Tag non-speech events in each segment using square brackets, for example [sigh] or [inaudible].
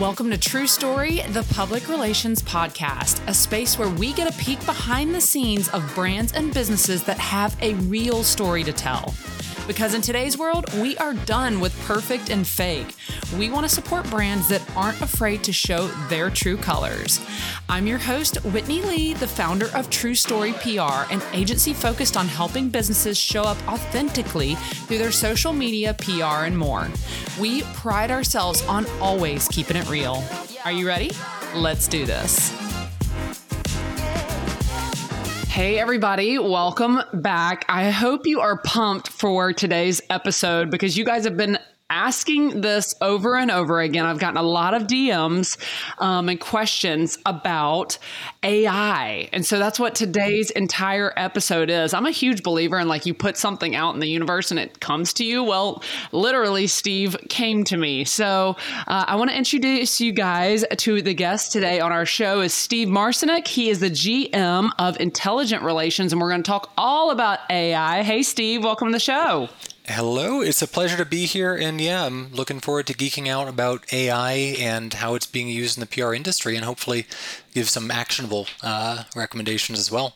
Welcome to True Story, the public relations podcast, a space where we get a peek behind the scenes of brands and businesses that have a real story to tell. Because in today's world, we are done with perfect and fake. We want to support brands that aren't afraid to show their true colors. I'm your host, Whitney Lee, the founder of True Story PR, an agency focused on helping businesses show up authentically through their social media, PR, and more. We pride ourselves on always keeping it real. Are you ready? Let's do this. Hey, everybody, welcome back. I hope you are pumped for today's episode because you guys have been asking this over and over again. I've gotten a lot of DMs um, and questions about AI. And so that's what today's entire episode is. I'm a huge believer in like you put something out in the universe and it comes to you. Well, literally, Steve came to me. So uh, I want to introduce you guys to the guest today on our show is Steve Marcinuk. He is the GM of Intelligent Relations, and we're going to talk all about AI. Hey, Steve, welcome to the show. Hello, it's a pleasure to be here. And yeah, I'm looking forward to geeking out about AI and how it's being used in the PR industry and hopefully give some actionable uh, recommendations as well.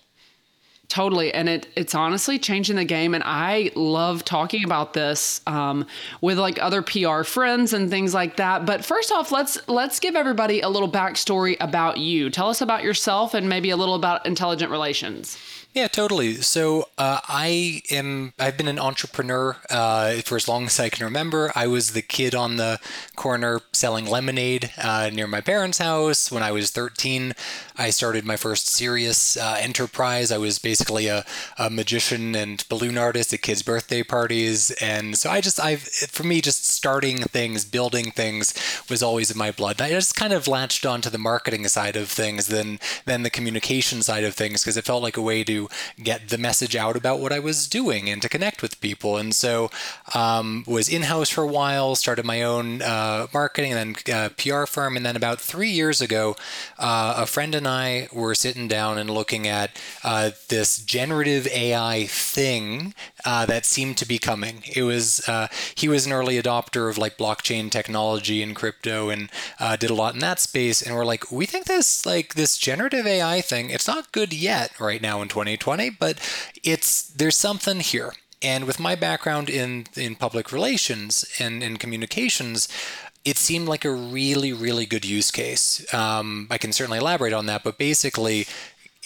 Totally, and it it's honestly changing the game, and I love talking about this um, with like other PR friends and things like that. But first off, let's let's give everybody a little backstory about you. Tell us about yourself and maybe a little about intelligent relations. Yeah, totally. So uh, I am. I've been an entrepreneur uh, for as long as I can remember. I was the kid on the corner selling lemonade uh, near my parents' house. When I was 13, I started my first serious uh, enterprise. I was basically a, a, magician and balloon artist at kids' birthday parties, and so I just, I've, for me, just starting things, building things, was always in my blood. I just kind of latched onto the marketing side of things, than than the communication side of things, because it felt like a way to get the message out about what I was doing and to connect with people. And so um, was in house for a while, started my own uh, marketing and then uh, PR firm, and then about three years ago, uh, a friend and I were sitting down and looking at uh, this generative AI thing uh, that seemed to be coming. It was uh, he was an early adopter of like blockchain technology and crypto, and did a lot in that space. And we're like, we think this like this generative AI thing, it's not good yet right now in 20. 2020, but it's there's something here. And with my background in in public relations and in communications, it seemed like a really really good use case. Um, I can certainly elaborate on that, but basically,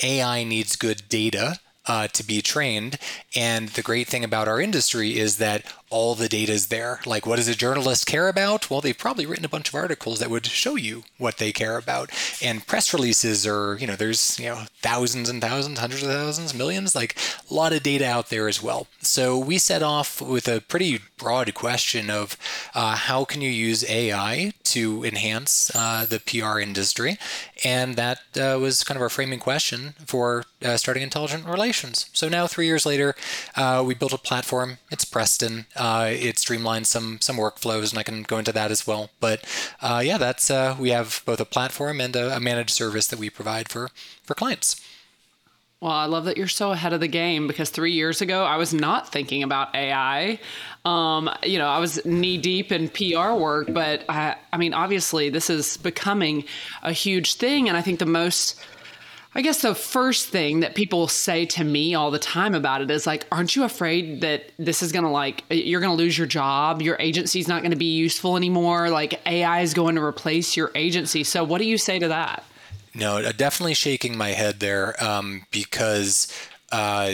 AI needs good data. Uh, to be trained. And the great thing about our industry is that all the data is there. Like, what does a journalist care about? Well, they've probably written a bunch of articles that would show you what they care about. And press releases are, you know, there's, you know, thousands and thousands, hundreds of thousands, millions, like a lot of data out there as well. So we set off with a pretty broad question of uh, how can you use AI to enhance uh, the PR industry? And that uh, was kind of our framing question for uh, starting intelligent relations. So now, three years later, uh, we built a platform. It's Preston. Uh, it streamlines some some workflows, and I can go into that as well. But uh, yeah, that's uh, we have both a platform and a, a managed service that we provide for for clients. Well, I love that you're so ahead of the game because three years ago I was not thinking about AI. Um, you know, I was knee deep in PR work, but I, I mean, obviously, this is becoming a huge thing, and I think the most I guess the first thing that people say to me all the time about it is like, aren't you afraid that this is going to like, you're going to lose your job? Your agency's not going to be useful anymore. Like AI is going to replace your agency. So what do you say to that? No, uh, definitely shaking my head there um, because uh,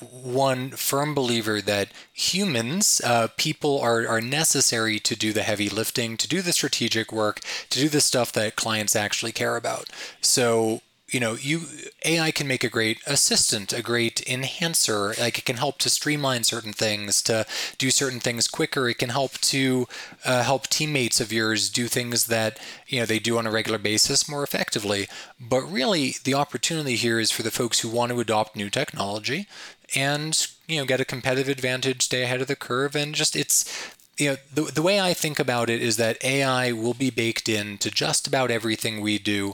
one firm believer that humans, uh, people are, are necessary to do the heavy lifting, to do the strategic work, to do the stuff that clients actually care about. So you know, you AI can make a great assistant, a great enhancer. Like it can help to streamline certain things, to do certain things quicker. It can help to uh, help teammates of yours do things that you know they do on a regular basis more effectively. But really, the opportunity here is for the folks who want to adopt new technology and you know get a competitive advantage, stay ahead of the curve, and just it's you know the, the way i think about it is that ai will be baked into just about everything we do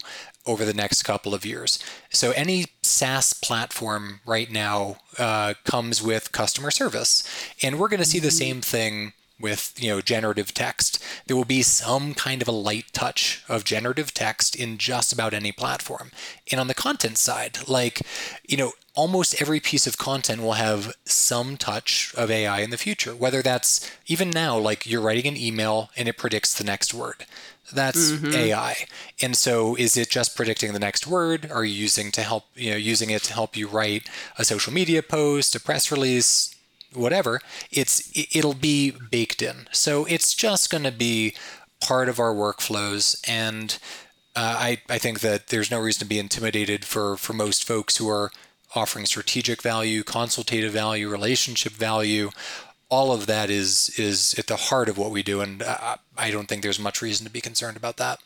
over the next couple of years. So any SaaS platform right now uh, comes with customer service, and we're going to see the mm-hmm. same thing with you know generative text there will be some kind of a light touch of generative text in just about any platform and on the content side like you know almost every piece of content will have some touch of ai in the future whether that's even now like you're writing an email and it predicts the next word that's mm-hmm. AI. And so is it just predicting the next word? Are you using to help, you know, using it to help you write a social media post, a press release, whatever, it's it'll be baked in. So it's just going to be part of our workflows and uh, I, I think that there's no reason to be intimidated for, for most folks who are offering strategic value, consultative value, relationship value. All of that is is at the heart of what we do, and I, I don't think there's much reason to be concerned about that.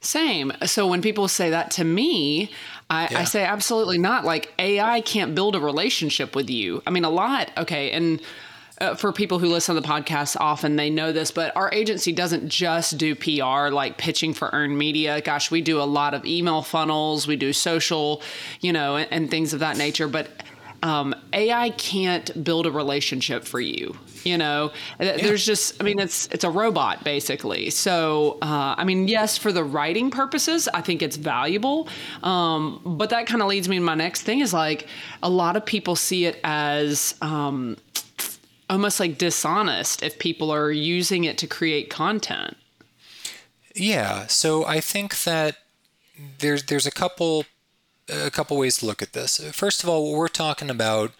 Same. So when people say that to me, I, yeah. I, say absolutely not. Like AI can't build a relationship with you. I mean, a lot. Okay, and uh, for people who listen to the podcast often, they know this, but our agency doesn't just do PR like pitching for earned media. Gosh, we do a lot of email funnels, we do social, you know, and, and things of that nature. But um, AI can't build a relationship for you. You know, yeah. there's just, I mean, it's it's a robot basically. So, uh, I mean, yes, for the writing purposes, I think it's valuable. Um, but that kind of leads me to my next thing is like a lot of people see it as um, almost like dishonest if people are using it to create content. Yeah. So I think that there's there's a couple a couple ways to look at this. First of all, what we're talking about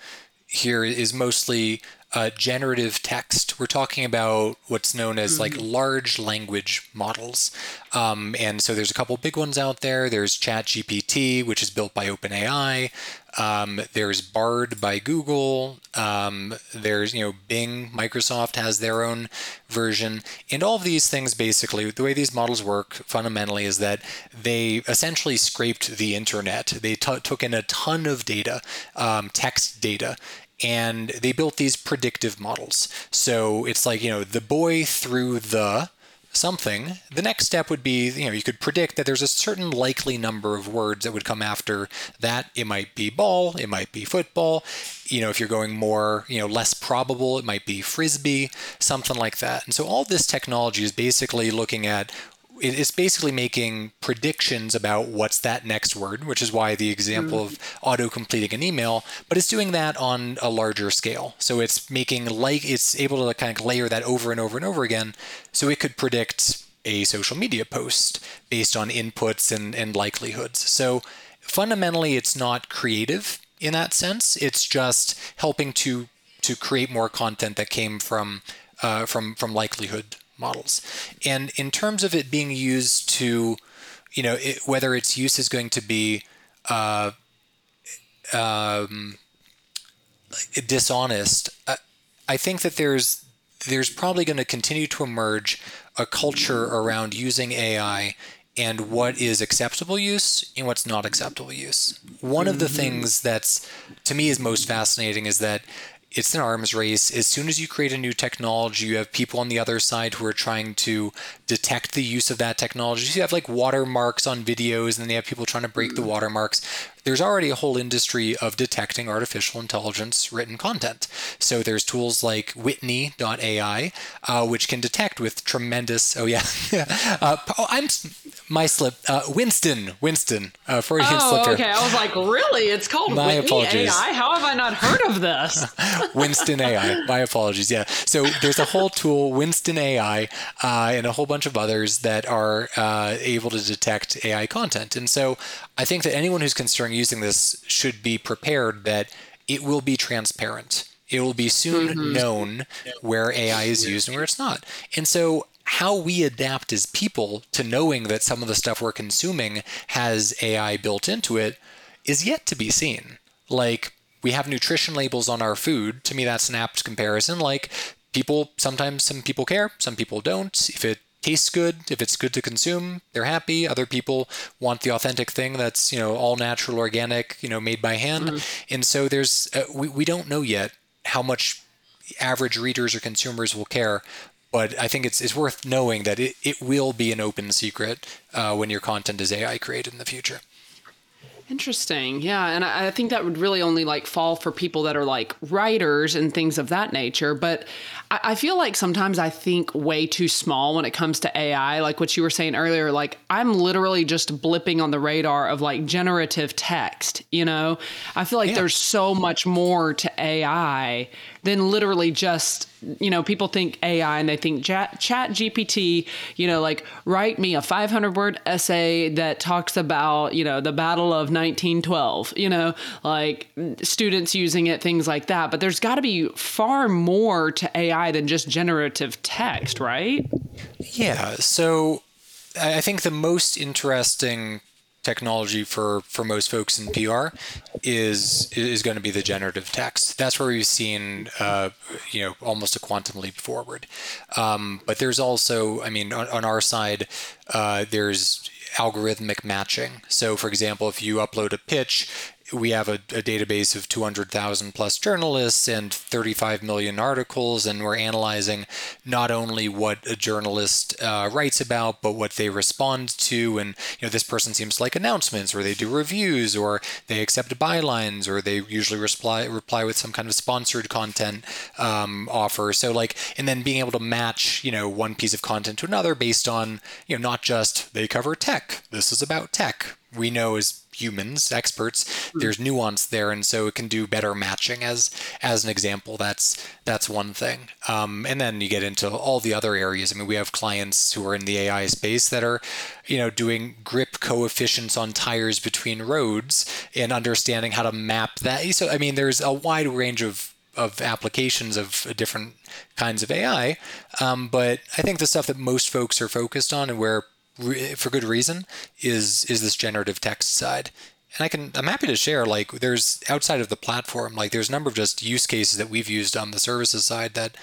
here is mostly uh, generative text. We're talking about what's known as mm-hmm. like large language models. Um, and so there's a couple big ones out there. There's ChatGPT, which is built by OpenAI. Um, there's Bard by Google. Um, there's, you know, Bing, Microsoft has their own version. And all of these things basically, the way these models work fundamentally is that they essentially scraped the internet. They t- took in a ton of data, um, text data, and they built these predictive models. So it's like, you know, the boy threw the something, the next step would be, you know, you could predict that there's a certain likely number of words that would come after that. It might be ball, it might be football. You know, if you're going more, you know, less probable, it might be frisbee, something like that. And so all this technology is basically looking at it's basically making predictions about what's that next word, which is why the example mm. of auto completing an email, but it's doing that on a larger scale. So it's making like it's able to kind of layer that over and over and over again. So it could predict a social media post based on inputs and, and likelihoods. So fundamentally, it's not creative in that sense. It's just helping to to create more content that came from uh, from from likelihood models. And in terms of it being used to, you know, it, whether its use is going to be uh, um, dishonest, I, I think that there's there's probably going to continue to emerge a culture around using AI and what is acceptable use and what's not acceptable use. One of the mm-hmm. things that's to me is most fascinating is that it's an arms race. As soon as you create a new technology, you have people on the other side who are trying to detect the use of that technology. So you have like watermarks on videos, and then you have people trying to break the watermarks there's already a whole industry of detecting artificial intelligence written content. So there's tools like Whitney.ai, uh, which can detect with tremendous. Oh yeah, [laughs] uh, oh, I'm my slip. Uh, Winston, Winston, uh, Freudian oh, slip here. okay. I was like, really? It's called my Whitney apologies. AI. How have I not heard of this? [laughs] Winston AI. My apologies. Yeah. So there's a whole tool, Winston AI, uh, and a whole bunch of others that are uh, able to detect AI content. And so I think that anyone who's considering using this should be prepared that it will be transparent. It will be soon mm-hmm. known where AI is used and where it's not. And so, how we adapt as people to knowing that some of the stuff we're consuming has AI built into it is yet to be seen. Like, we have nutrition labels on our food. To me, that's an apt comparison. Like, people, sometimes some people care, some people don't. If it tastes good, if it's good to consume, they're happy. Other people want the authentic thing that's, you know, all natural, organic, you know, made by hand. Mm-hmm. And so there's, uh, we, we don't know yet how much average readers or consumers will care. But I think it's, it's worth knowing that it, it will be an open secret uh, when your content is AI created in the future. Interesting. Yeah. And I, I, think that would really only like fall for people that are like writers and things of that nature. But I, I, feel like sometimes I think way too small when it comes to AI. Like what you were saying earlier, like I'm literally just blipping on the radar of like generative text, you know? I feel like yeah. there's so much more to AI than literally just you know people think ai and they think chat, chat gpt you know like write me a 500 word essay that talks about you know the battle of 1912 you know like students using it things like that but there's got to be far more to ai than just generative text right yeah so i think the most interesting technology for for most folks in PR is is going to be the generative text. That's where we've seen uh, you know almost a quantum leap forward. Um, but there's also, I mean, on, on our side, uh, there's algorithmic matching. So, for example, if you upload a pitch we have a, a, database of 200,000 plus journalists and 35 million articles, and we're analyzing not only what a journalist uh, writes about, but what they respond to. And you know, this person seems like announcements, or they do reviews, or they accept bylines, or they usually reply reply with some kind of sponsored content um, offer. So like, and then being able to match you know one piece of content to another based on you know not just they cover tech. This is about tech. We know as humans, experts, hmm. there's nuance there, and so it can do better matching. As as an example, that's that's one thing. Um, and then you get into all the other areas. I mean, we have clients who are in the AI space that are, you know, doing grip coefficients on tires between roads and understanding how to map that. So I mean, there's a wide range of of applications of different kinds of AI. Um, but I think the stuff that most folks are focused on and where for good reason is is this generative text side and i can i'm happy to share like there's outside of the platform like there's a number of just use cases that we've used on the services side that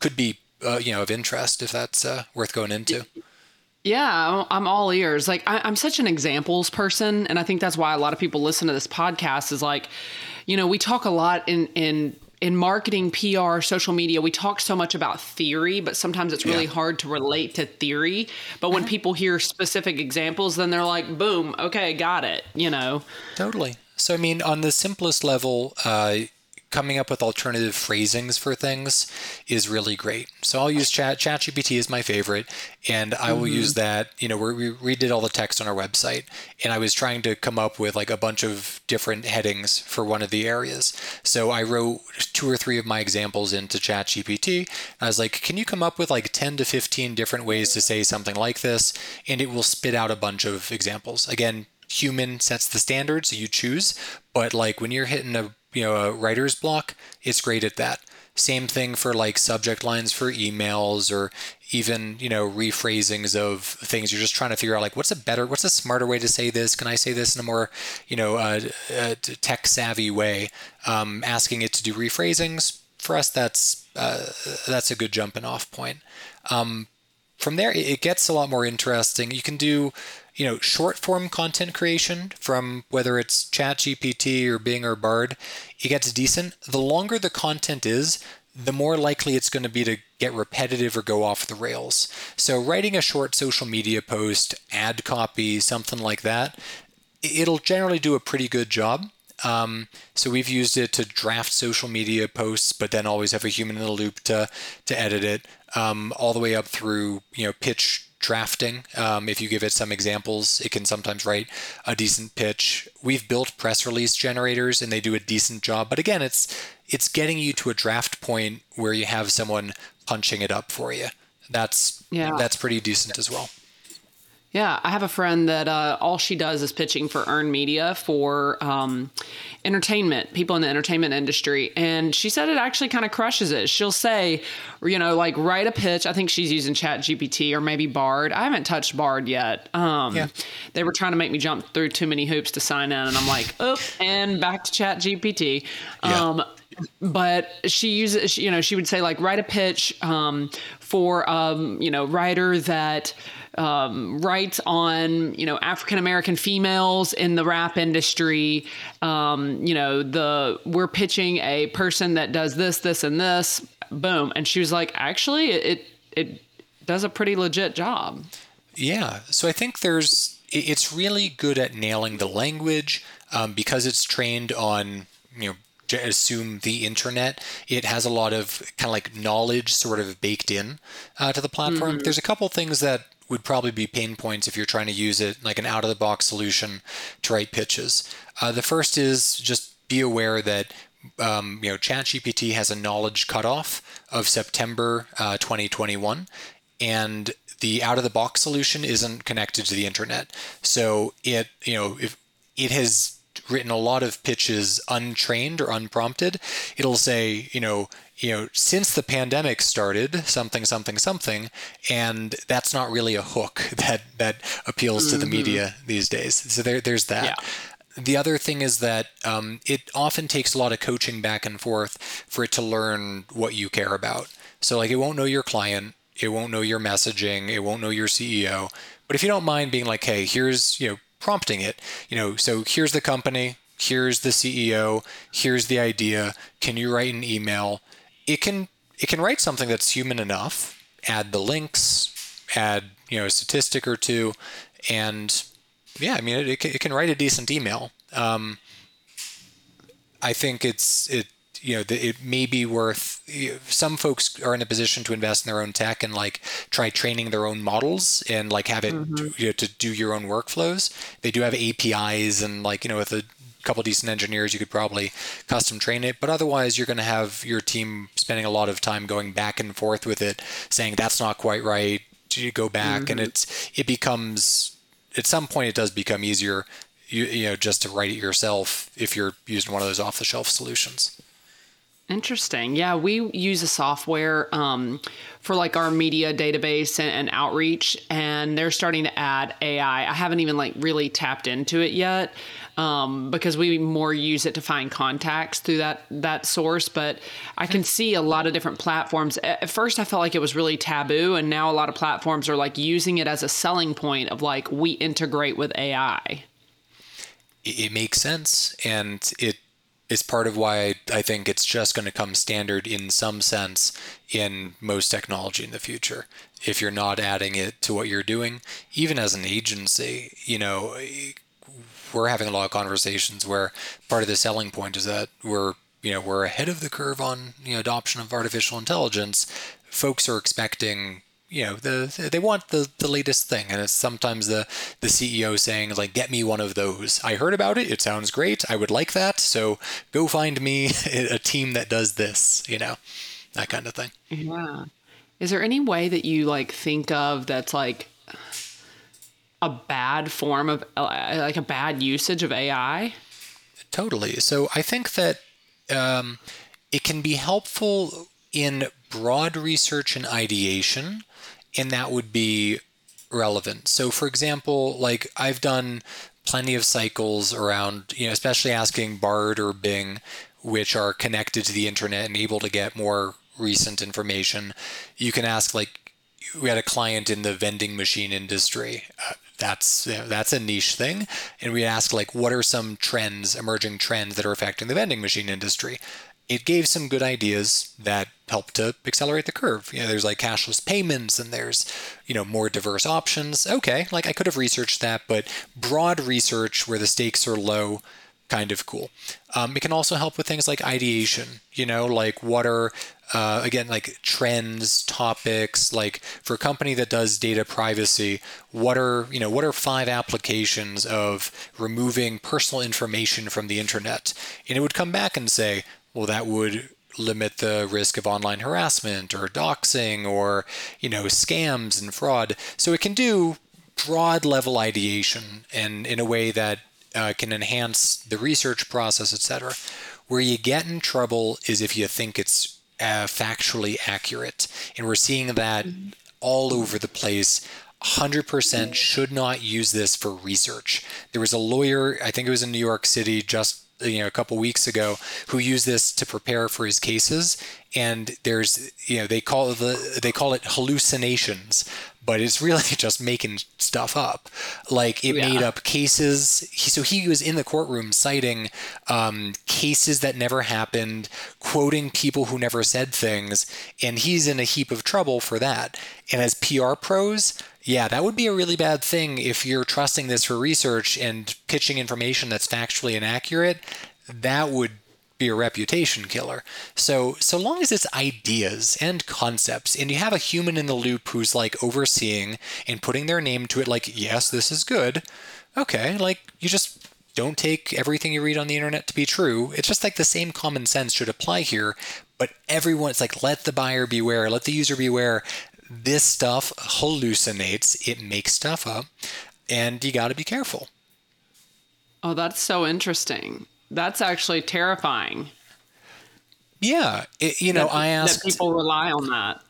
could be uh, you know of interest if that's uh, worth going into yeah, I'm all ears. Like I, am such an examples person, and I think that's why a lot of people listen to this podcast. Is like, you know, we talk a lot in in in marketing, PR, social media, we talk so much about theory, but sometimes it's really yeah. hard to relate to theory. But when uh-huh. people hear specific examples, then they're like, boom, okay, got it, you know? Totally. So, I mean, on the simplest level, uh, coming up with alternative phrasings for things is really great. So I'll use Chat ChatGPT is my favorite, and I will mm-hmm. use that. You know, we redid all the text on our website, and I was trying to come up with like a bunch of different headings for one of the areas. So I wrote two or three of my examples into ChatGPT. I was like, "Can you come up with like 10 to 15 different ways to say something like this?" And it will spit out a bunch of examples. Again, human sets the standard, so you choose. But like when you're hitting a you know a writer's block, it's great at that. Same thing for like subject lines for emails or even you know rephrasings of things. You're just trying to figure out like what's a better, what's a smarter way to say this? Can I say this in a more you know uh, uh, tech savvy way? Um, asking it to do rephrasings for us, that's uh, that's a good jumping off point. Um, from there, it gets a lot more interesting. You can do you know, short form content creation from whether it's ChatGPT or Bing or Bard, it gets decent. The longer the content is, the more likely it's going to be to get repetitive or go off the rails. So, writing a short social media post, ad copy, something like that, it'll generally do a pretty good job. Um, so we've used it to draft social media posts, but then always have a human in the loop to to edit it, um, all the way up through you know pitch drafting. Um, if you give it some examples, it can sometimes write a decent pitch. We've built press release generators and they do a decent job. But again, it's it's getting you to a draft point where you have someone punching it up for you. That's yeah. that's pretty decent as well. Yeah, I have a friend that uh, all she does is pitching for earned media for um, entertainment, people in the entertainment industry. And she said it actually kind of crushes it. She'll say, you know, like write a pitch. I think she's using Chat GPT or maybe Bard. I haven't touched Bard yet. Um, yeah. They were trying to make me jump through too many hoops to sign in. And I'm like, oh, and back to Chat GPT. Yeah. Um, but she uses, you know, she would say like write a pitch um, for, um, you know, writer that um, rights on you know African American females in the rap industry. Um, you know the we're pitching a person that does this, this, and this. Boom, and she was like, actually, it it does a pretty legit job. Yeah, so I think there's it's really good at nailing the language um, because it's trained on you know assume the internet it has a lot of kind of like knowledge sort of baked in uh, to the platform mm-hmm. there's a couple things that would probably be pain points if you're trying to use it like an out of the box solution to write pitches uh, the first is just be aware that um, you know ChatGPT has a knowledge cutoff of September uh, 2021, and the out of the box solution isn't connected to the internet. So it you know if it has written a lot of pitches untrained or unprompted, it'll say you know you know since the pandemic started something something something and that's not really a hook [laughs] that that appeals mm-hmm. to the mm-hmm. media these days so there, there's that yeah. The other thing is that um, it often takes a lot of coaching back and forth for it to learn what you care about. So, like, it won't know your client, it won't know your messaging, it won't know your CEO. But if you don't mind being like, hey, here's, you know, prompting it, you know, so here's the company, here's the CEO, here's the idea, can you write an email? It can it can write something that's human enough, add the links, add, you know, a statistic or two, and yeah, I mean, it, it, can, it can write a decent email. Um, I think it's it you know it may be worth some folks are in a position to invest in their own tech and like try training their own models and like have it mm-hmm. you know, to do your own workflows. They do have apis and like you know with a couple decent engineers you could probably custom train it. But otherwise you're going to have your team spending a lot of time going back and forth with it saying that's not quite right. You go back? Mm-hmm. and it's it becomes at some point it does become easier you, you know just to write it yourself if you're using one of those off the shelf solutions Interesting. Yeah, we use a software um, for like our media database and, and, outreach, and they're starting to add AI. I haven't even like really tapped into it yet um, because we more use it to find contacts through that that source. But I can see a lot of different platforms. At first, I felt like it was really taboo, and now a lot of platforms are like using it as a selling point of like we integrate with AI. It makes sense, and it is part of why I think it's just going to come standard in some sense in most technology in the future. If you're not adding it to what you're doing, even as an agency, you know, we're having a lot of conversations where part of the selling point is that we're, you know, we're ahead of the curve on, you know, adoption of artificial intelligence. Folks are expecting you know the they want the the latest thing. And it's sometimes the the ceo saying like get me one of those. I heard about it. It sounds great. I would like that. So go find me [laughs] a team that does this you know that kind of thing. Yeah. Is there any way that you like think of that's like a bad form of like a bad usage of ai totally. So i think that um, it can be helpful in broad research and ideation and that would be relevant. So, for example, like I've done plenty of cycles around, you know, especially asking Bard or Bing, which are connected to the internet and able to get more recent information. You can ask, like, we had a client in the vending machine industry. Uh, that's you know, that's a niche thing, and we ask like, what are some trends, emerging trends that are affecting the vending machine industry? It gave some good ideas that helped to accelerate the curve. You know, there's like cashless payments and there's, you know, more diverse options. Okay, like I could have researched that, but broad research where the stakes are low, kind of cool. Um, it can also help with things like ideation, you know, like what are, uh, again, like trends, topics, like for a company that does data privacy, what are, you know, what are five applications of removing personal information from the internet? And it would come back and say, well, that would limit the risk of online harassment or doxing or you know scams and fraud. So it can do broad level ideation and in a way that uh, can enhance the research process, etc. Where you get in trouble is if you think it's uh, factually accurate, and we're seeing that all over the place. 100% should not use this for research. There was a lawyer, I think it was in New York City, just you know a couple weeks ago who used this to prepare for his cases and there's you know they call the they call it hallucinations but it's really [laughs] just making stuff up. Like it yeah. made up cases. He, so he was in the courtroom citing um, cases that never happened, quoting people who never said things, and he's in a heap of trouble for that. And as PR pros, yeah, that would be a really bad thing if you're trusting this for research and pitching information that's factually inaccurate. That would be a reputation killer. So, so long as it's ideas and concepts, and you have a human in the loop who's like overseeing and putting their name to it, like, yes, this is good. Okay, like you just don't take everything you read on the internet to be true. It's just like the same common sense should apply here. But everyone's like, let the buyer beware, let the user beware. This stuff hallucinates, it makes stuff up, and you got to be careful. Oh, that's so interesting. That's actually terrifying. Yeah, it, you know, that, I asked that people rely on that.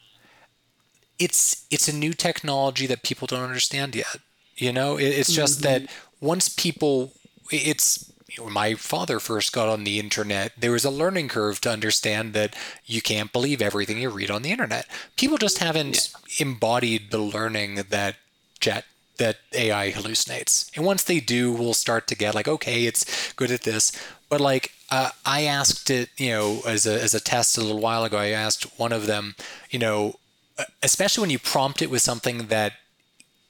It's it's a new technology that people don't understand yet. You know, it, it's just mm-hmm. that once people, it's when my father first got on the internet, there was a learning curve to understand that you can't believe everything you read on the internet. People just haven't yeah. embodied the learning that chat that AI hallucinates. And once they do, we'll start to get like, okay, it's good at this. But like, uh, I asked it, you know, as a, as a test a little while ago, I asked one of them, you know, uh, especially when you prompt it with something that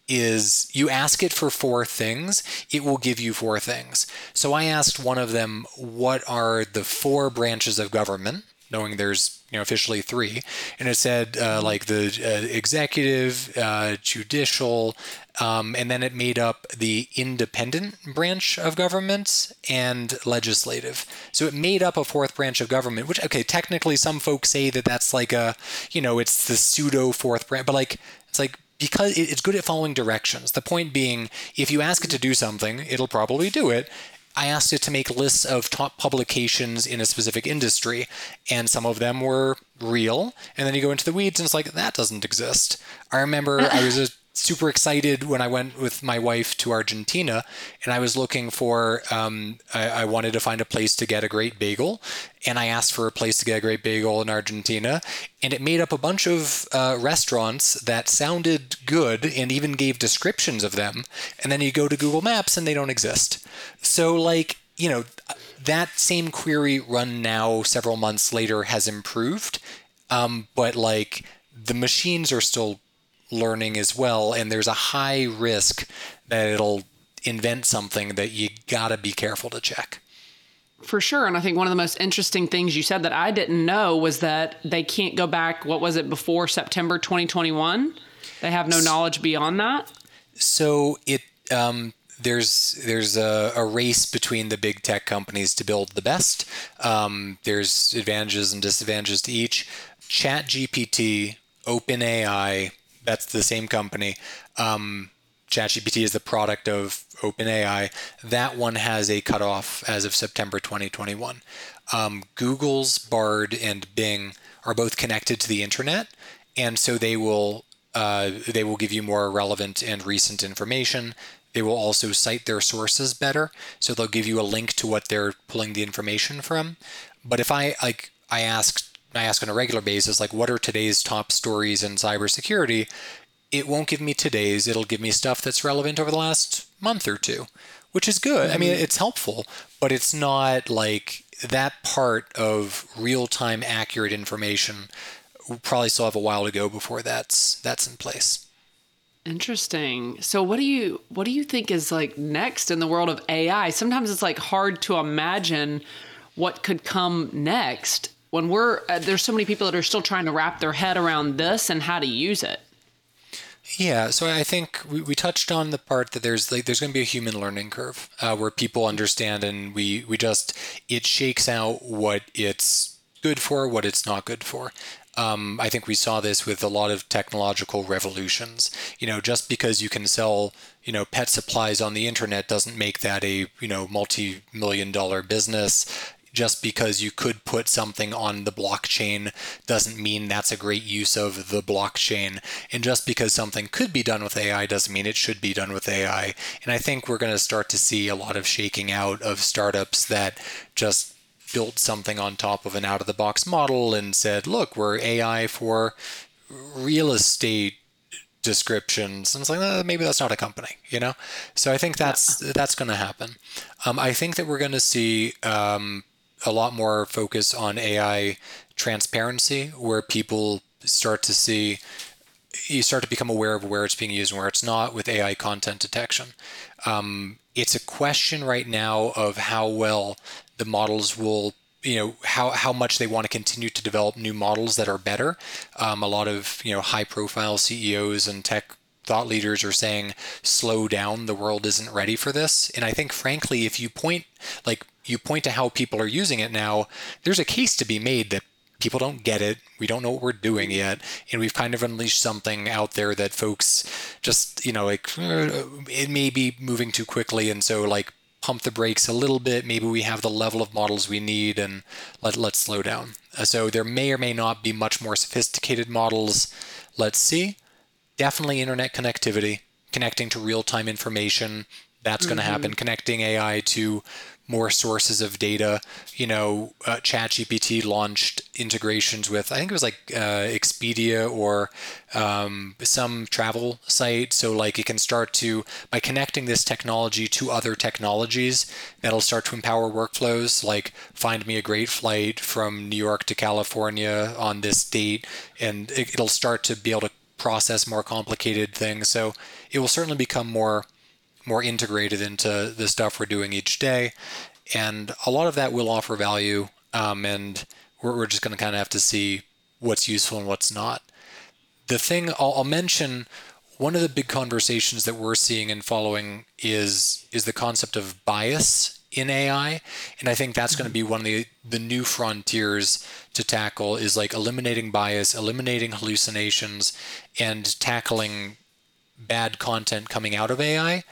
is you ask it for four things, it will give you four things. So I asked one of them, what are the four branches of government? knowing there's you know officially three, and it said uh, mm-hmm. like the uh, executive, uh, judicial, um, and then it made up the independent branch of government and legislative. So it made up a fourth branch of government, which okay, technically some folks say that that's like a you know it's the pseudo fourth branch, but like it's like because it's good at following directions. The point being, if you ask it to do something, it'll probably do it. I asked it to make lists of top publications in a specific industry, and some of them were real. And then you go into the weeds, and it's like, that doesn't exist. I remember I was [laughs] super excited when I went with my wife to Argentina, and I was looking for. Um, I, I, wanted to find a place to get a great bagel, and I asked for a place to get a great bagel in Argentina, and it made up a bunch of uh, restaurants that sounded good and even gave descriptions of them. And then you go to Google Maps, and they don't exist. So like you know. That same query run now, several months later, has improved, um, but like the machines are still learning as well, and there's a high risk that it'll invent something that you got to be careful to check. For sure. And I think one of the most interesting things you said that I didn't know was that they can't go back, what was it, before September 2021? They have no knowledge beyond that? So it, um, there's there's a, a, race between the big tech companies to build the best. Um, there's advantages and disadvantages to each. Chat GPT, OpenAI, that's the same company. Um, ChatGPT is the product of OpenAI. That one has a cutoff as of September 2021. Um, Google's Bard and Bing are both connected to the internet, and so they will uh, they will give you more relevant and recent information. They will also cite their sources better, so they'll give you a link to what they're pulling the information from. But if I like, I asked I ask on a regular basis, like, what are today's top stories in cybersecurity? It won't give me today's, it'll give me stuff that's relevant over the last month or two, which is good. Mm-hmm. I mean, mm-hmm. it's helpful, but it's not like that part of real time accurate information. We'll probably still have a while to go before that's that's in place. Interesting. So what do you what do you think is like next in the world of AI? Sometimes it's like hard to imagine what could come next when we're uh, there's so many people that are still trying to wrap their head around this and how to use it. Yeah so i think we, we touched on the part that there's like there's going to be a human learning curve uh, where people understand and we we just it shakes out what it's good for what it's not good for. Um, I think we saw this with a lot of technological revolutions. You know, just because you can sell, you know, pet supplies on the internet doesn't make that a, you know, multi-million dollar business just because you could put something on the blockchain doesn't mean that's a great use of the blockchain. And just because something could be done with AI doesn't mean it should be done with AI. And I think we're going to start to see a lot of shaking out of startups that just built something on top of an out of the box model and said, look, we're AI for real estate descriptions and it's like uh, maybe that's not a company you know so i think that's yeah. that's going to happen um, i think that we're going to see um, a lot more focus on ai transparency where people start to see you start to become aware of where it's being used and where it's not with ai content detection um, it's a question right now of how well the models will you know how how much they want to continue to develop new models that are better. Um, a lot of you know high profile CEOs and tech thought leaders are saying slow down the world isn't ready for this and i think frankly if you point like you point to how people are using it now there's a case to be made that people don't get it we don't know what we're doing yet and we've kind of unleashed something out there that folks just you know like uh, it may be moving too quickly and so like pump the brakes a little bit. Maybe we have the level of models we need and let, let's slow down. Uh, so there may or may not be much more sophisticated models. Let's see. Definitely internet connectivity, connecting to real time information. That's mm-hmm. going to happen. Connecting AI to more sources of data. You know, uh, ChatGPT launched integrations with, I think it was like uh, Expedia or um, some travel site. So, like, it can start to, by connecting this technology to other technologies, that'll start to empower workflows. Like, find me a great flight from New York to California on this date, and it, it'll start to be able to process more complicated things. So, it will certainly become more more integrated into the stuff we're doing each day. And a lot of that will offer value. Um, and we're, we're just going to kind of have to see what's useful and what's not. The thing I'll, I'll mention one of the big conversations that we're seeing and following is is the concept of bias in AI, and I think that's going to be one of the the new frontiers to tackle is like eliminating bias, eliminating hallucinations, and tackling bad content coming out of AI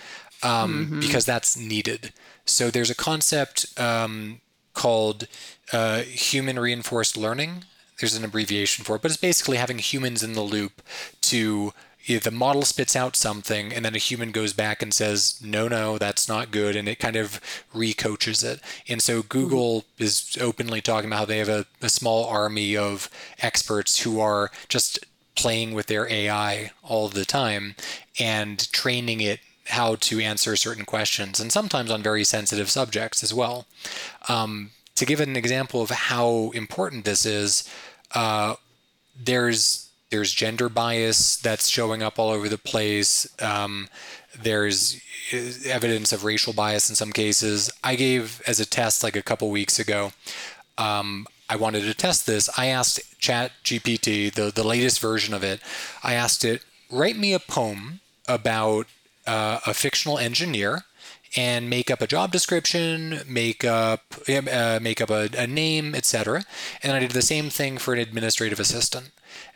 um, mm-hmm. because that's needed. So there's a concept um, called uh, human reinforced learning. There's an abbreviation for it, but it's basically having humans in the loop to the model spits out something and then a human goes back and says no no that's not good and it kind of recoaches it and so google mm-hmm. is openly talking about how they have a, a small army of experts who are just playing with their ai all the time and training it how to answer certain questions, and sometimes on very sensitive subjects as well. Um, to give an example of how important this is, uh, there's there's gender bias that's showing up all over the place. Um, there's uh, evidence of racial bias in some cases. I gave as a test like a couple weeks ago. Um, I wanted to test this. I asked Chat GPT, the, the latest version of it, I asked it, write me a poem about uh, a fictional engineer and make up a job description, make up uh, make up a, a name, etc. And I did the same thing for an administrative assistant.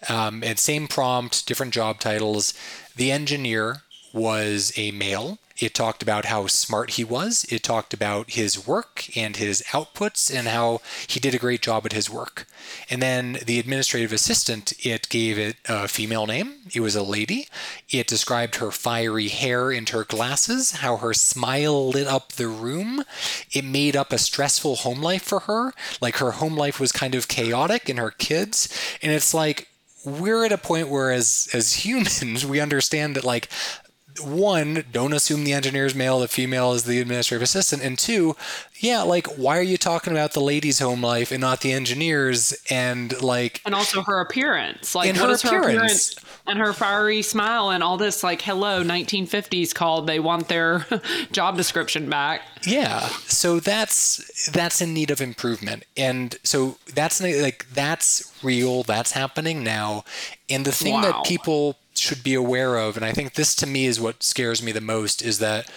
Um, and same prompt, different job titles. The engineer was a male. It talked about how smart he was. It talked about his work and his outputs and how he did a great job at his work. And then the administrative assistant, it gave it a female name. It was a lady. It described her fiery hair and her glasses, how her smile lit up the room. It made up a stressful home life for her. Like her home life was kind of chaotic and her kids. And it's like, we're at a point where as as humans [laughs] we understand that like one, don't assume the engineer is male, the female is the administrative assistant. And two, yeah, like why are you talking about the lady's home life and not the engineer's and like And also her appearance. Like what her is appearance. her appearance and her fiery smile and all this like hello 1950s called they want their [laughs] job description back. Yeah. So that's that's in need of improvement. And so that's like that's real, that's happening now. And the thing wow. that people should be aware of, and I think this to me is what scares me the most, is that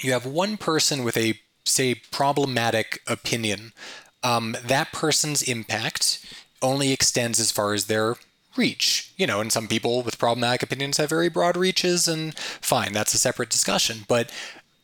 you have one person with a, say, problematic opinion. Um, that person's impact only extends as far as their reach. You know, and some people with problematic opinions have very broad reaches, and fine, that's a separate discussion. But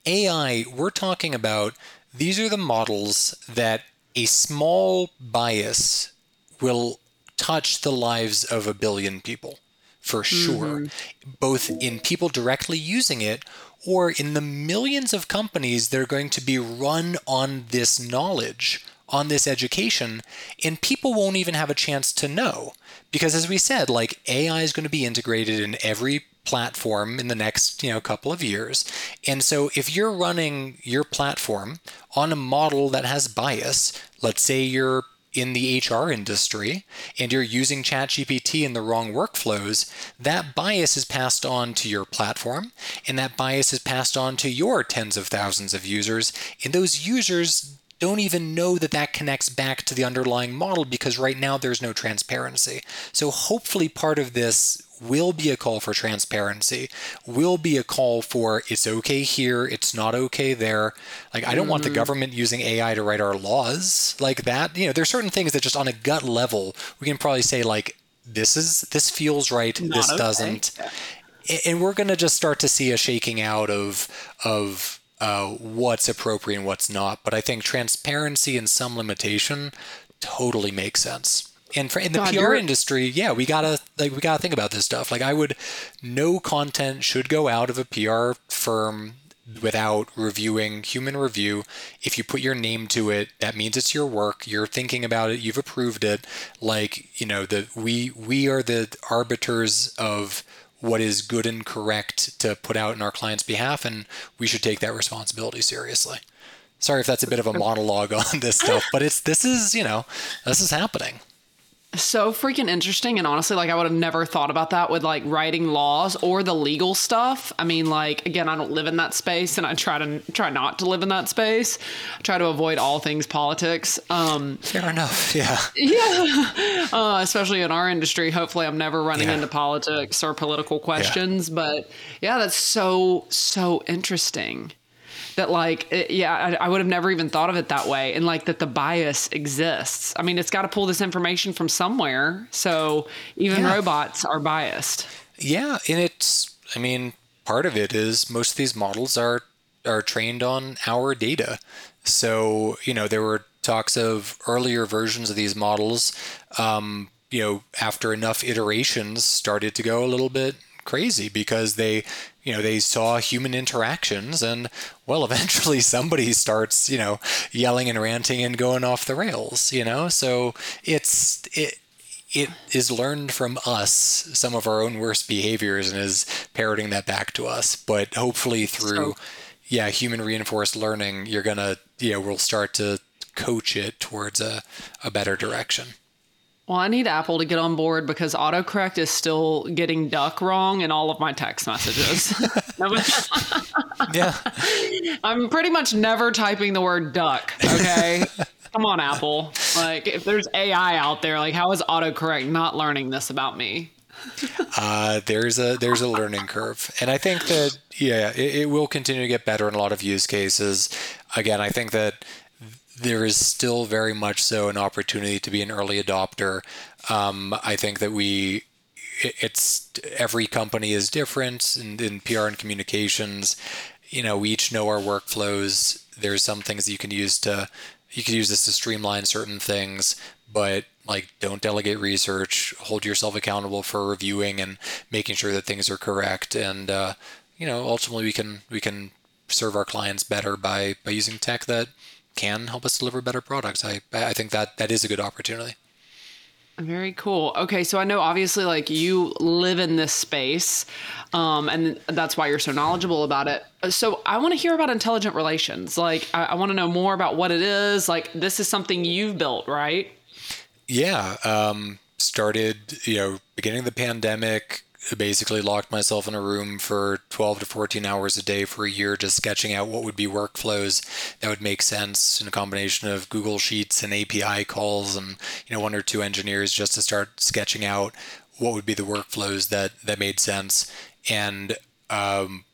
AI, we're talking about these are the models that a small bias will touch the lives of a billion people for sure, mm-hmm. both in people directly using it or in the millions of companies that are going to be run on this knowledge on this education and people won't even have a chance to know because as we said like ai is going to be integrated in every platform in the next you know couple of years and so if you're running your platform on a model that has bias let's say you're in the HR industry and you're using ChatGPT in the wrong workflows, that bias is passed on to your platform and that bias is passed on to your tens of thousands of users. And those users don't even know that that connects back to the underlying model because right now there's no transparency. So hopefully part of this will be a call for transparency, will be a call for it's okay here, it's not okay there. Like, I don't mm. want the mm. government using AI to write our laws like that. You know, there's certain things that just on a gut level, we can probably say, like, this is, this feels right, not this okay. doesn't. Yeah. And we're going to just start to see a shaking out of, of, uh, what's appropriate and what's not. But I think transparency and some limitation totally makes sense. And for in the God, PR industry, yeah, we gotta like we gotta think about this stuff. Like I would, no content should go out of a PR firm without reviewing human review. If you put your name to it, that means it's your work. You're thinking about it. You've approved it. Like you know, the we we are the arbiters of what is good and correct to put out in our client's behalf, and we should take that responsibility seriously. Sorry if that's a bit of a monologue [laughs] on this [laughs] stuff, but it's this is you know this is happening so freaking interesting and honestly like i would have never thought about that with like writing laws or the legal stuff. I mean like again i don't live in that space and i try to try not to live in that space. I try to avoid all things politics um fair enough [laughs] yeah. yeah. [laughs] Uh, especially in our industry hopefully i'm never running yeah. into politics or political questions yeah. but yeah that's so so interesting that like it, yeah I, I, would have never even thought of it that way and like that the bias exists. I mean it's got to pull this information from somewhere so even yeah. robots are biased. Yeah and it's i mean part of it is most of these models are are trained on our data. So you know there were talks of earlier versions of these models um, you know after enough iterations started to go a little bit crazy because they you know they saw human interactions and well [laughs] eventually somebody starts you know yelling and ranting and going off the rails you know? So it's it it is learned from us some of our own worst behaviors and is parroting that back to us. But hopefully through so, yeah human reinforced learning you're gonna you know we'll start to coach it towards a, a better direction well, I need Apple to get on board because autocorrect is still getting duck wrong in all of my text messages. [laughs] yeah. I'm pretty much never typing the word duck, okay? Come on, Apple. Like, if there's AI out there, like, how is autocorrect not learning this about me? uh, there's a there's a learning curve, and I think that yeah, it, it will continue to get better in a lot of use cases. Again, I think that there is still very much so an opportunity to be an early adopter. Um, I think that we, it's every company is different in, in PR and communications. You know, we each know our workflows. There's some things that you can use to, you can use this to streamline certain things, but like don't delegate research. Hold yourself accountable for reviewing and making sure that things are correct. And uh, you know, ultimately, we can we can serve our clients better by by using tech that can help us deliver better products. I I think that that is a good opportunity. Very cool. Okay, so I know obviously like you live in this space, um, and that's why you're so knowledgeable about it. So I want to hear about intelligent relations. Like I, I want to know more about what it is. Like this is something you've built, right? Yeah. Um, started you know beginning of the pandemic basically locked myself in a room for 12 to 14 hours a day for a year just sketching out what would be workflows that would make sense in a combination of Google Sheets and API calls and you know one or two engineers just to start sketching out what would be the workflows that that made sense. And um,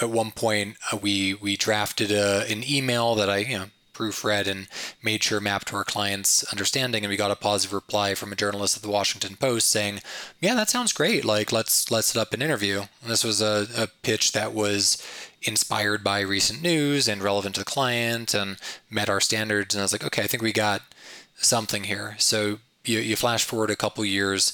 at one point uh, we we drafted a, an email that I you know proofread and made sure mapped to our client's understanding and we got a positive reply from a journalist at the Washington Post saying yeah that sounds great. Like let's let's set up an interview. And this was a, a pitch that was inspired by recent news and relevant to the client and met our standards. And I was like okay I think we got something here. So you, you flash forward a couple years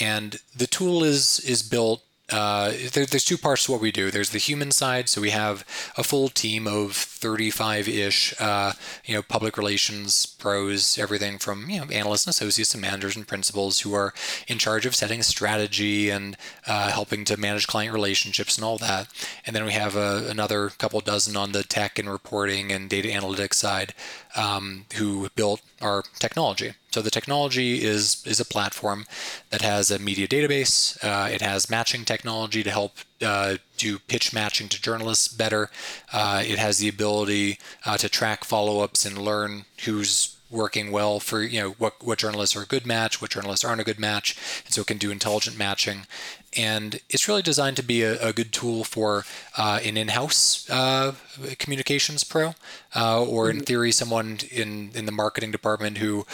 and the tool is is built uh, there, there's two parts to what we do. There's the human side, so we have a full team of 35-ish, uh, you know, public relations pros, everything from you know analysts and associates to managers and principals who are in charge of setting strategy and uh, helping to manage client relationships and all that. And then we have a, another couple dozen on the tech and reporting and data analytics side um, who built our technology. So the technology is is a platform that has a media database. Uh, it has matching technology to help uh, do pitch matching to journalists better. Uh, it has the ability uh, to track follow-ups and learn who's working well for you know what what journalists are a good match, what journalists aren't a good match, and so it can do intelligent matching. And it's really designed to be a, a good tool for uh, an in-house uh, communications pro, uh, or in theory, someone in in the marketing department who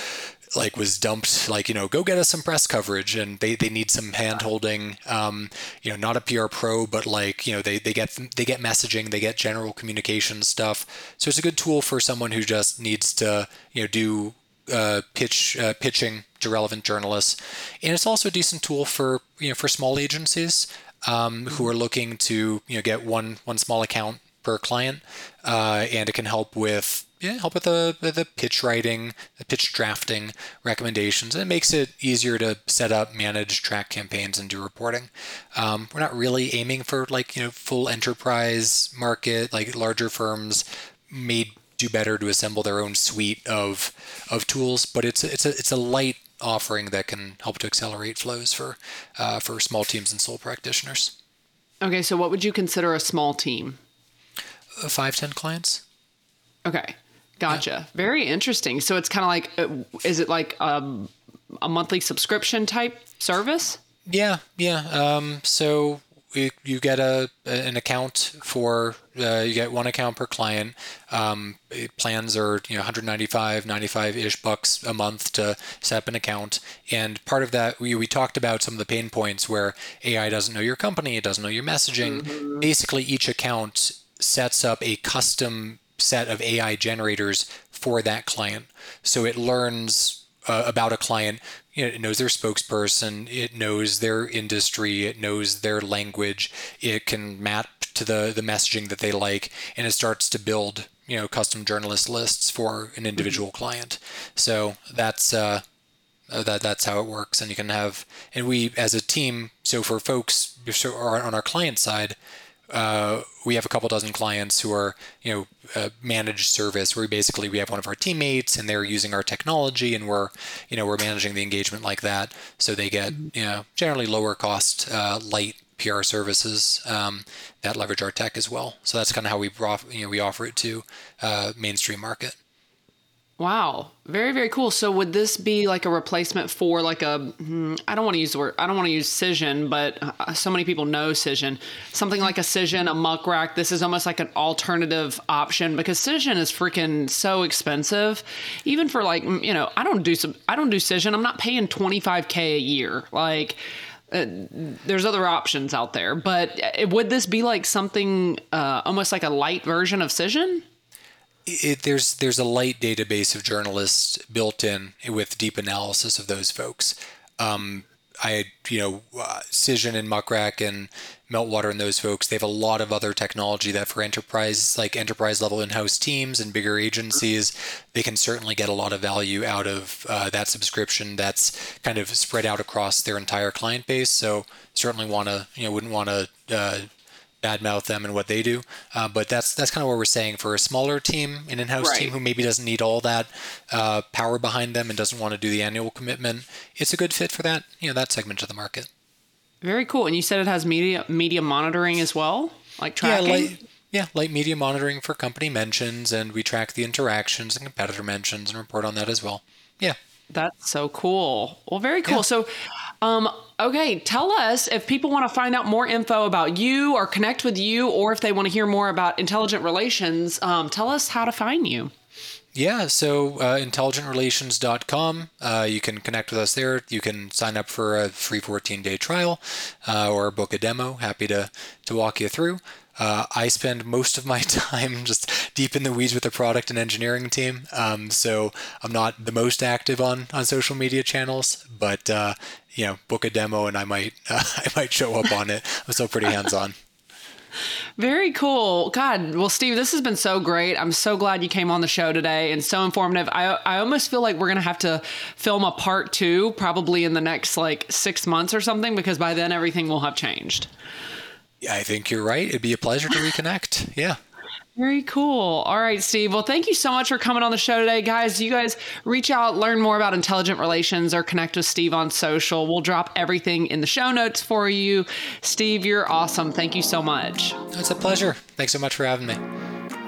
like was dumped like you know go get us some press coverage. And they, they need some hand holding um, you know not a pr pro but like you know they, they get they get messaging they get general communication stuff. So it's a good tool for someone who just needs to you know do uh, pitch uh, pitching to relevant journalists. And it's also a decent tool for you know for small agencies um, who are looking to you know get one one small account per client uh, and it can help with yeah, help with the, the pitch writing, the pitch drafting recommendations. And it makes it easier to set up, manage, track campaigns, and do reporting. Um, we're not really aiming for like you know full enterprise market. Like larger firms may do better to assemble their own suite of of tools, but it's it's a it's a light offering that can help to accelerate flows for uh, for small teams and sole practitioners. Okay, so what would you consider a small team? Uh, five ten clients. Okay. Gotcha. Yeah. Very interesting. So it's kind of like, uh, is it like um, a monthly subscription type service? Yeah, yeah. Um, so you, you get a an account for uh, you get one account per client. Um, plans are you know 195, 95 ish bucks a month to set up an account. And part of that we we talked about some of the pain points where AI doesn't know your company, it doesn't know your messaging. Mm-hmm. Basically, each account sets up a custom set of AI generators for that client. So it learns uh, about a client. You know, it knows their spokesperson. It knows their industry. It knows their language. It can map to the the messaging that they like, and it starts to build you know custom journalist lists for an individual mm-hmm. client. So that's. Uh, uh, that that's how it works, and you can have, and we as a team. So for folks, on our client side, uh, we have a couple dozen clients who are, you know, uh, managed service where we basically we have one of our teammates and they're using our technology and we're, you know, we're managing the engagement like that. So they get, mm-hmm. you know, generally lower cost, uh, light PR services um, that leverage our tech as well. So that's kind of how we, you know, we offer it to uh, mainstream market. Wow, very very cool. So would this be like a replacement for like a hmm, don't want to use the word I don't want to use Cision, but uh, so many people know Cision. Something like a Cision, a Muck Rack. This is almost like an alternative option because Cision is freaking so expensive. Even for like you know I don't do some I don't do Cision. I'm not paying 25k a year. Like uh, there's other options out there, but uh, would this be like something uh, almost like a light version of Cision? It, there's there's a light database of journalists built in with deep analysis of those folks. Um, I you know uh, Cision and Muckrack and Meltwater and those folks. They have a lot of other technology that for enterprise like enterprise level in-house teams and bigger agencies, they can certainly get a lot of value out of uh, that subscription. That's kind of spread out across their entire client base. So certainly want to you know wouldn't want to uh, badmouth them and what they do. Uh, but that's that's kind of what we're saying for a smaller team, an in-house right. team who maybe doesn't need all that uh, power behind them and doesn't want to do the annual commitment. It's a good fit for that you know that segment of the market. Very cool. And you said it has media media monitoring as well, like tracking. Yeah, light, yeah, light media monitoring for company mentions, and we track the interactions and competitor mentions and report on that as well. Yeah. That's so cool. Well, very cool. Yeah. So, um, okay, tell us if people want to find out more info about you or connect with you, or if they want to hear more about intelligent relations, um, tell us how to find you. Yeah, so uh, intelligentrelations.com. Uh, you can connect with us there. You can sign up for a free 14 day trial uh, or book a demo. Happy to, to walk you through. Uh, I spend most of my [laughs] time just deep in the weeds with the product and engineering team. Um, so I'm not the most active on on social media channels, but uh, you know, book a demo and I might uh, [laughs] I might show up on it. I'm still pretty hands on. [laughs] Very cool. God, well, Steve, this has been so great. I'm so glad you came on the show today and so informative. I, I almost feel like we're going to have to film a part two probably in the next like six months or something because by then everything will have changed. I think you're right. It'd be a pleasure to reconnect. Yeah. Very cool. All right, Steve. Well, thank you so much for coming on the show today, guys. You guys reach out, learn more about intelligent relations, or connect with Steve on social. We'll drop everything in the show notes for you. Steve, you're awesome. Thank you so much. It's a pleasure. Thanks so much for having me.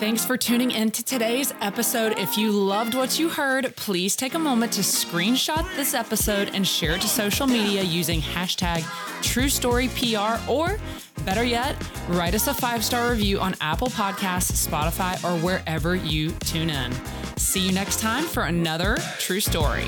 Thanks for tuning in to today's episode. If you loved what you heard, please take a moment to screenshot this episode and share it to social media using hashtag TrueStoryPR or better yet, write us a five star review on Apple Podcasts, Spotify, or wherever you tune in. See you next time for another True Story.